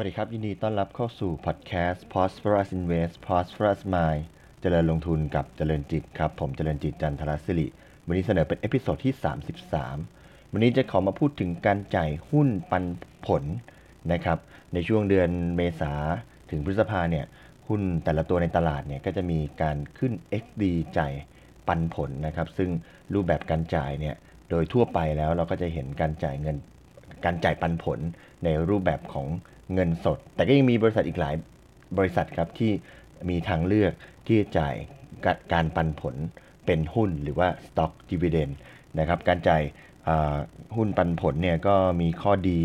สวัสดีครับ ยินดีต้อนรับเข้าสู่พอดแคสต์ Prosperous Invest Prosperous Mind เจริญลงทุนกับเจริญจิตครับ ผมเจริญจิตจันทรศิริ วันนี้เสนอเป็น episode ที่ 33 วันนี้จะขอมาพูดถึงการจ่ายหุ้นปันผลนะครับ ในช่วงเดือนเมษาถึงพฤษภาเนี่ย หุ้นแต่ละตัวในตลาดเนี่ยก็จะมีการขึ้น XD จ่ายปันผลนะครับ ซึ่งรูปแบบการจ่ายเนี่ย โดยทั่วไปแล้วเราก็จะเห็นการจ่ายเงิน การจ่ายปันผลในรูปแบบของเงินสด แต่ก็ยังมีบริษัทอีกหลายบริษัทครับที่มีทางเลือกที่จะจ่ายการปันผลเป็นหุ้นหรือว่า stock dividend นะครับการจ่ายหุ้นปันผลเนี่ยก็มีข้อดี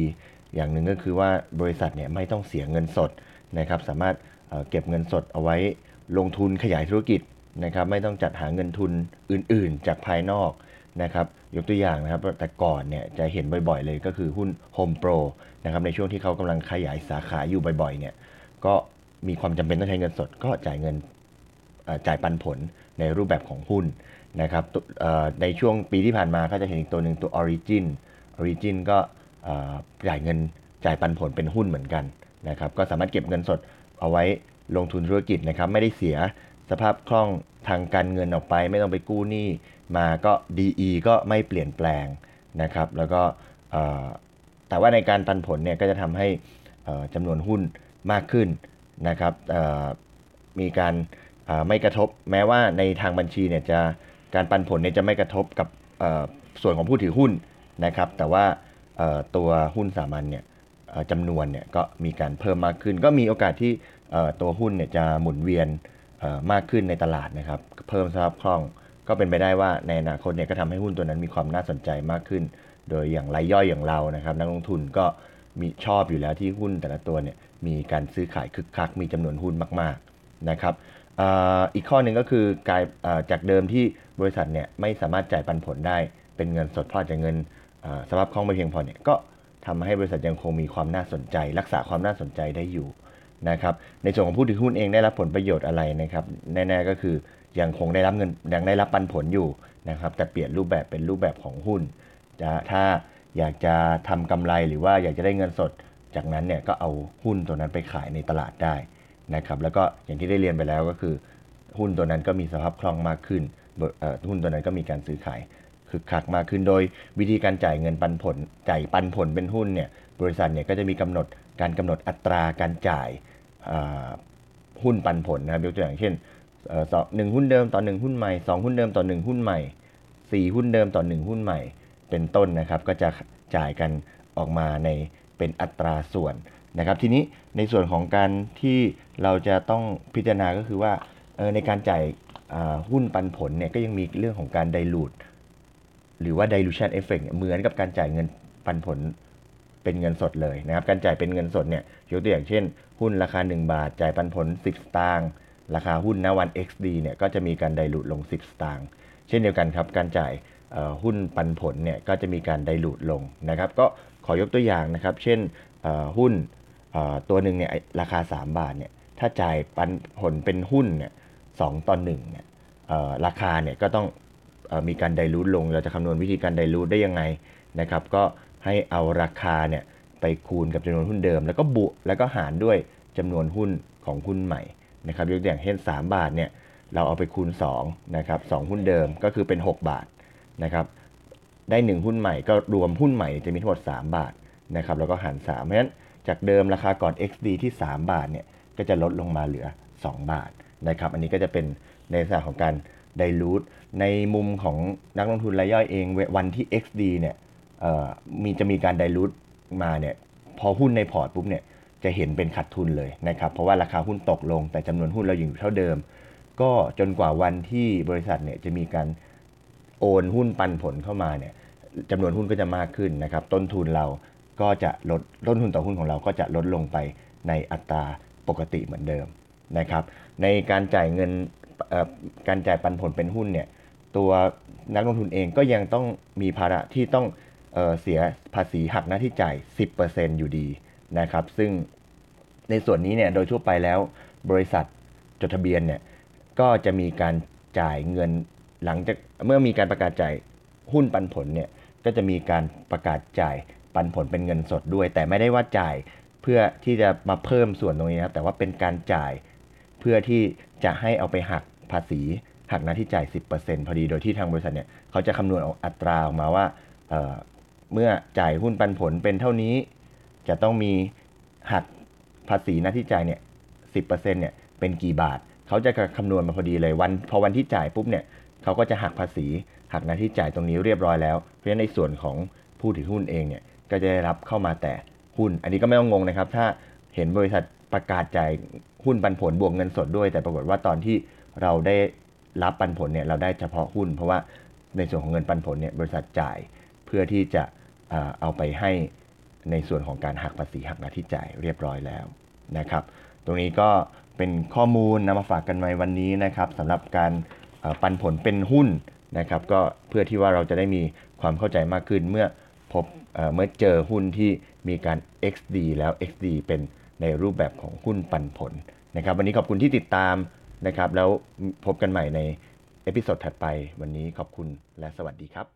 อย่างหนึ่งก็คือว่าบริษัทเนี่ยไม่ต้องเสียเงินสดนะครับสามารถเก็บเงินสดเอาไว้ลงทุนขยายธุรกิจนะครับไม่ต้องจัดหาเงินทุนอื่นๆ จากภายนอก นะครับยกตัวอย่างนะครับแต่ก่อนเนี่ยจะเห็นบ่อยๆเลยก็คือหุ้น Home Pro นะครับในช่วงที่เขากำลังขยายสาขาอยู่บ่อยๆเนี่ยก็มีความจำเป็นต้องใช้เงินสดก็จ่ายเงินจ่ายปันผลในรูปแบบของหุ้นนะครับในช่วงปีที่ผ่านมาก็จะเห็นอีกตัวหนึ่งตัว Origin Origin ก็จ่ายเงินจ่ายปันผลเป็นหุ้นเหมือนกันนะครับก็สามารถเก็บเงินสดเอาไว้ลงทุนธุรกิจนะครับไม่ได้เสียสภาพคล่องทางการเงินออกไป ไม่ต้องไปกู้หนี้ มาก็ DE ก็ไม่เปลี่ยนแปลงนะครับ แล้วก็แต่ว่าในการปันผลเนี่ยก็จะทำให้จำนวนหุ้นมากขึ้นนะครับมีการไม่กระทบแม้ว่าในทางบัญชีเนี่ยจะการปันผลเนี่ยจะไม่กระทบกับส่วนของผู้ถือหุ้นนะครับ แต่ว่าตัวหุ้นสามัญเนี่ยจำนวนเนี่ยก็มีการเพิ่มมากขึ้น ก็มีโอกาสที่ตัวหุ้นเนี่ยจะหมุนเวียนมากขึ้นในตลาดนะครับ เพิ่มสภาพคล่อง ก็เป็นไปได้ว่าในอนาคตเนี่ยก็ทำให้หุ้นตัวนั้นมีความน่าสนใจมากขึ้น โดยอย่างรายย่อยอย่างเรานะครับนักลงทุนก็มีชอบอยู่แล้วที่หุ้นแต่ละตัวเนี่ยมีการซื้อขายคึกคัก มีจำนวนหุ้นมาก ๆนะครับอีกข้อหนึ่งก็คือกายจากเดิมที่บริษัทเนี่ยไม่สามารถจ่ายปันผลได้เป็นเงินสดเพราะจายเงินสภาพคล่องไม่เพียงพอเนี่ยก็ทำให้บริษัทยังคงมีความน่าสนใจ รักษาความน่าสนใจได้อยู่นะครับในส่วนของผู้ถือหุ้นเองได้รับผลประโยชน์อะไรนะครับแน่ๆก็คือ ยังคงได้รับเงินยังได้รับปันผลอยู่นะครับ แต่เปลี่ยนรูปแบบเป็นรูปแบบของหุ้นจะถ้าอยากจะทำกำไรหรือว่าอยากจะได้เงินสด จากนั้นเนี่ยก็เอาหุ้นตัวนั้นไปขายในตลาดได้นะครับ แล้วก็อย่างที่ได้เรียนไปแล้วก็คือ หุ้นตัวนั้นก็มีสภาพคล่องมากขึ้นหุ้นตัวนั้นก็มีการซื้อขายคึกคักมากขึ้นโดยวิธีการจ่ายเงินปันผลจ่ายปันผลเป็นหุ้นเนี่ยบริษัทเนี่ยก็จะมีกำหนดการกำหนดอัตราการจ่ายหุ้นปันผลนะครับยกตัวอย่างเช่น หนึ่งหุ้นเดิมต่อหนึ่งหุ้นใหม่สองหุ้นเดิมต่อหนึ่งหุ้นใหม่สี่หุ้นเดิมต่อหนึ่งหุ้นใหม่ เป็นต้นนะครับ ก็จะจ่ายกันออกมาในเป็นอัตราส่วนนะครับ ทีนี้ในส่วนของการที่เราจะต้องพิจารณาก็คือว่าในการจ่ายหุ้นปันผลเนี่ยก็ยังมีเรื่องของการไดลูดหรือว่า dilution effect เหมือนกับการจ่ายเงินปันผลเป็นเงินสดเลยนะครับ การจ่ายเป็นเงินสดเนี่ยยกตัวอย่างเช่น หุ้นราคา 1 บาท จ่ายปันผล 10 สตางค์ ราคาหุ้นณวัน XD เนี่ยก็จะมีการไดรูดลง 10 สตางค์เช่นเดียวกันครับ การจ่ายหุ้นปันผลเนี่ยก็จะมีการไดรูดลงนะครับ ก็ขอยกตัวอย่างนะครับ เช่นหุ้นตัวหนึ่งเนี่ยราคา 3 บาทเนี่ยถ้าจ่ายปันผลเป็นหุ้นเนี่ยสต่อหนึ่งเนี่ยราคาเนี่ยก็ต้องมีการไดรูดลง เราจะคำนวณวิธีการไดรูดได้ยังไงนะครับ ก็ให้เอาราคาเนี่ยไปคูณกับจำนวนหุ้นเดิม แล้วก็บุแล้วก็หารด้วยจำนวนหุ้นของหุ้นใหม่ นะครับยกตัวอย่างเช่น 3 บาทเนี่ยเราเอาไปคูณ2นะครับ2หุ้นเดิมก็คือเป็น 6 บาทนะครับได้ 1 หุ้นใหม่ก็รวมหุ้นใหม่จะมีทั้งหมด 3 บาทนะครับแล้วก็หาร3เพราะฉะนั้นจากเดิมราคาก่อน XD ที่ 3 บาทเนี่ยก็จะลดลงมาเหลือ 2 บาทนะครับอันนี้ก็จะเป็นในลักษณะของการไดรูทในมุมของนักลงทุนรายย่อยเองวันที่ XD เนี่ยมีจะมีการไดรูทมาเนี่ยพอหุ้นในพอร์ตปุ๊บเนี่ย จะเห็นเป็นขาดทุนเลยนะครับ เพราะว่าราคาหุ้นตกลง แต่จำนวนหุ้นเราอยู่เท่าเดิม ก็จนกว่าวันที่บริษัทเนี่ยจะมีการโอนหุ้นปันผลเข้ามาเนี่ยจำนวนหุ้นก็จะมากขึ้นนะครับ ต้นทุนเราก็จะลดต้นทุนต่อหุ้นของเราก็จะลดลงไปในอัตราปกติเหมือนเดิมนะครับ ในการจ่ายเงินการจ่ายปันผลเป็นหุ้นเนี่ยตัวนักลงทุนเองก็ยังต้องมีภาระที่ต้องเเสียภาษีหักหน้าที่จ่าย 10%อยู่ดีนะครับ ซึ่ง ในส่วนนี้เนี่ยโดยทั่วไปแล้วบริษัทจดทะเบียนเนี่ยก็จะมีการจ่ายเงินหลังจากเมื่อมีการประกาศจ่ายหุ้นปันผลเนี่ยก็จะมีการประกาศจ่ายปันผลเป็นเงินสดด้วย แต่ไม่ได้ว่าจ่ายเพื่อที่จะมาเพิ่มส่วนตรงนี้นะครับแต่ว่าเป็นการจ่ายเพื่อที่จะให้เอาไปหักภาษีหักหน้าที่จ่าย 10%พอดีโดยที่ทางบริษัทเนี่ยเขาจะคำนวณอ,อัตราออกมาว่าเเมื่อจ่ายหุ้นปันผลเป็นเท่านี้ จะต้องมีหัก ภาษีหน้าที่จ่ายเนี่ยสิเนี่ยเป็นกี่บาท เขาจะคำนวณมาพอดีเลยวัน พอวันที่จ่ายปุ๊บเนี่ยเขาก็จะหักภาษีหักหน้าที่จ่ายตรงนี้เรียบร้อยแล้ว เพราะฉะนั้นในส่วนของผู้ถือหุ้นเองเนี่ยก็จะได้รับเข้ามาแต่หุ้น อันนี้ก็ไม่ต้องงงนะครับ ถ้าเห็นบริษัทประกาศจ่ายหุ้นปันผลบวกเงินสดด้วย แต่ปรากฏว่าตอนที่เราได้รับปันผลเนี่ยเราได้เฉพาะหุ้น เพราะว่าในส่วนของเงินปันผลเนี่ยบริษัทจ่ายเพื่อที่จะเอาไปให้ ในส่วนของการหักภาษีหักหน้าที่จ่ายเรียบร้อยแล้วนะครับ ตรงนี้ก็เป็นข้อมูลนำมาฝากกันในวันนี้นะครับสำหรับการปันผลเป็นหุ้นนะครับ ก็เพื่อที่ว่าเราจะได้มีความเข้าใจมากขึ้นเมื่อพบเมื่อเจอหุ้นที่มีการ XD แล้ว XD เป็นในรูปแบบของหุ้นปันผลนะครับ วันนี้ขอบคุณที่ติดตามนะครับ แล้วพบกันใหม่ในเอพิโซดถัดไปวันนี้ขอบคุณและสวัสดีครับ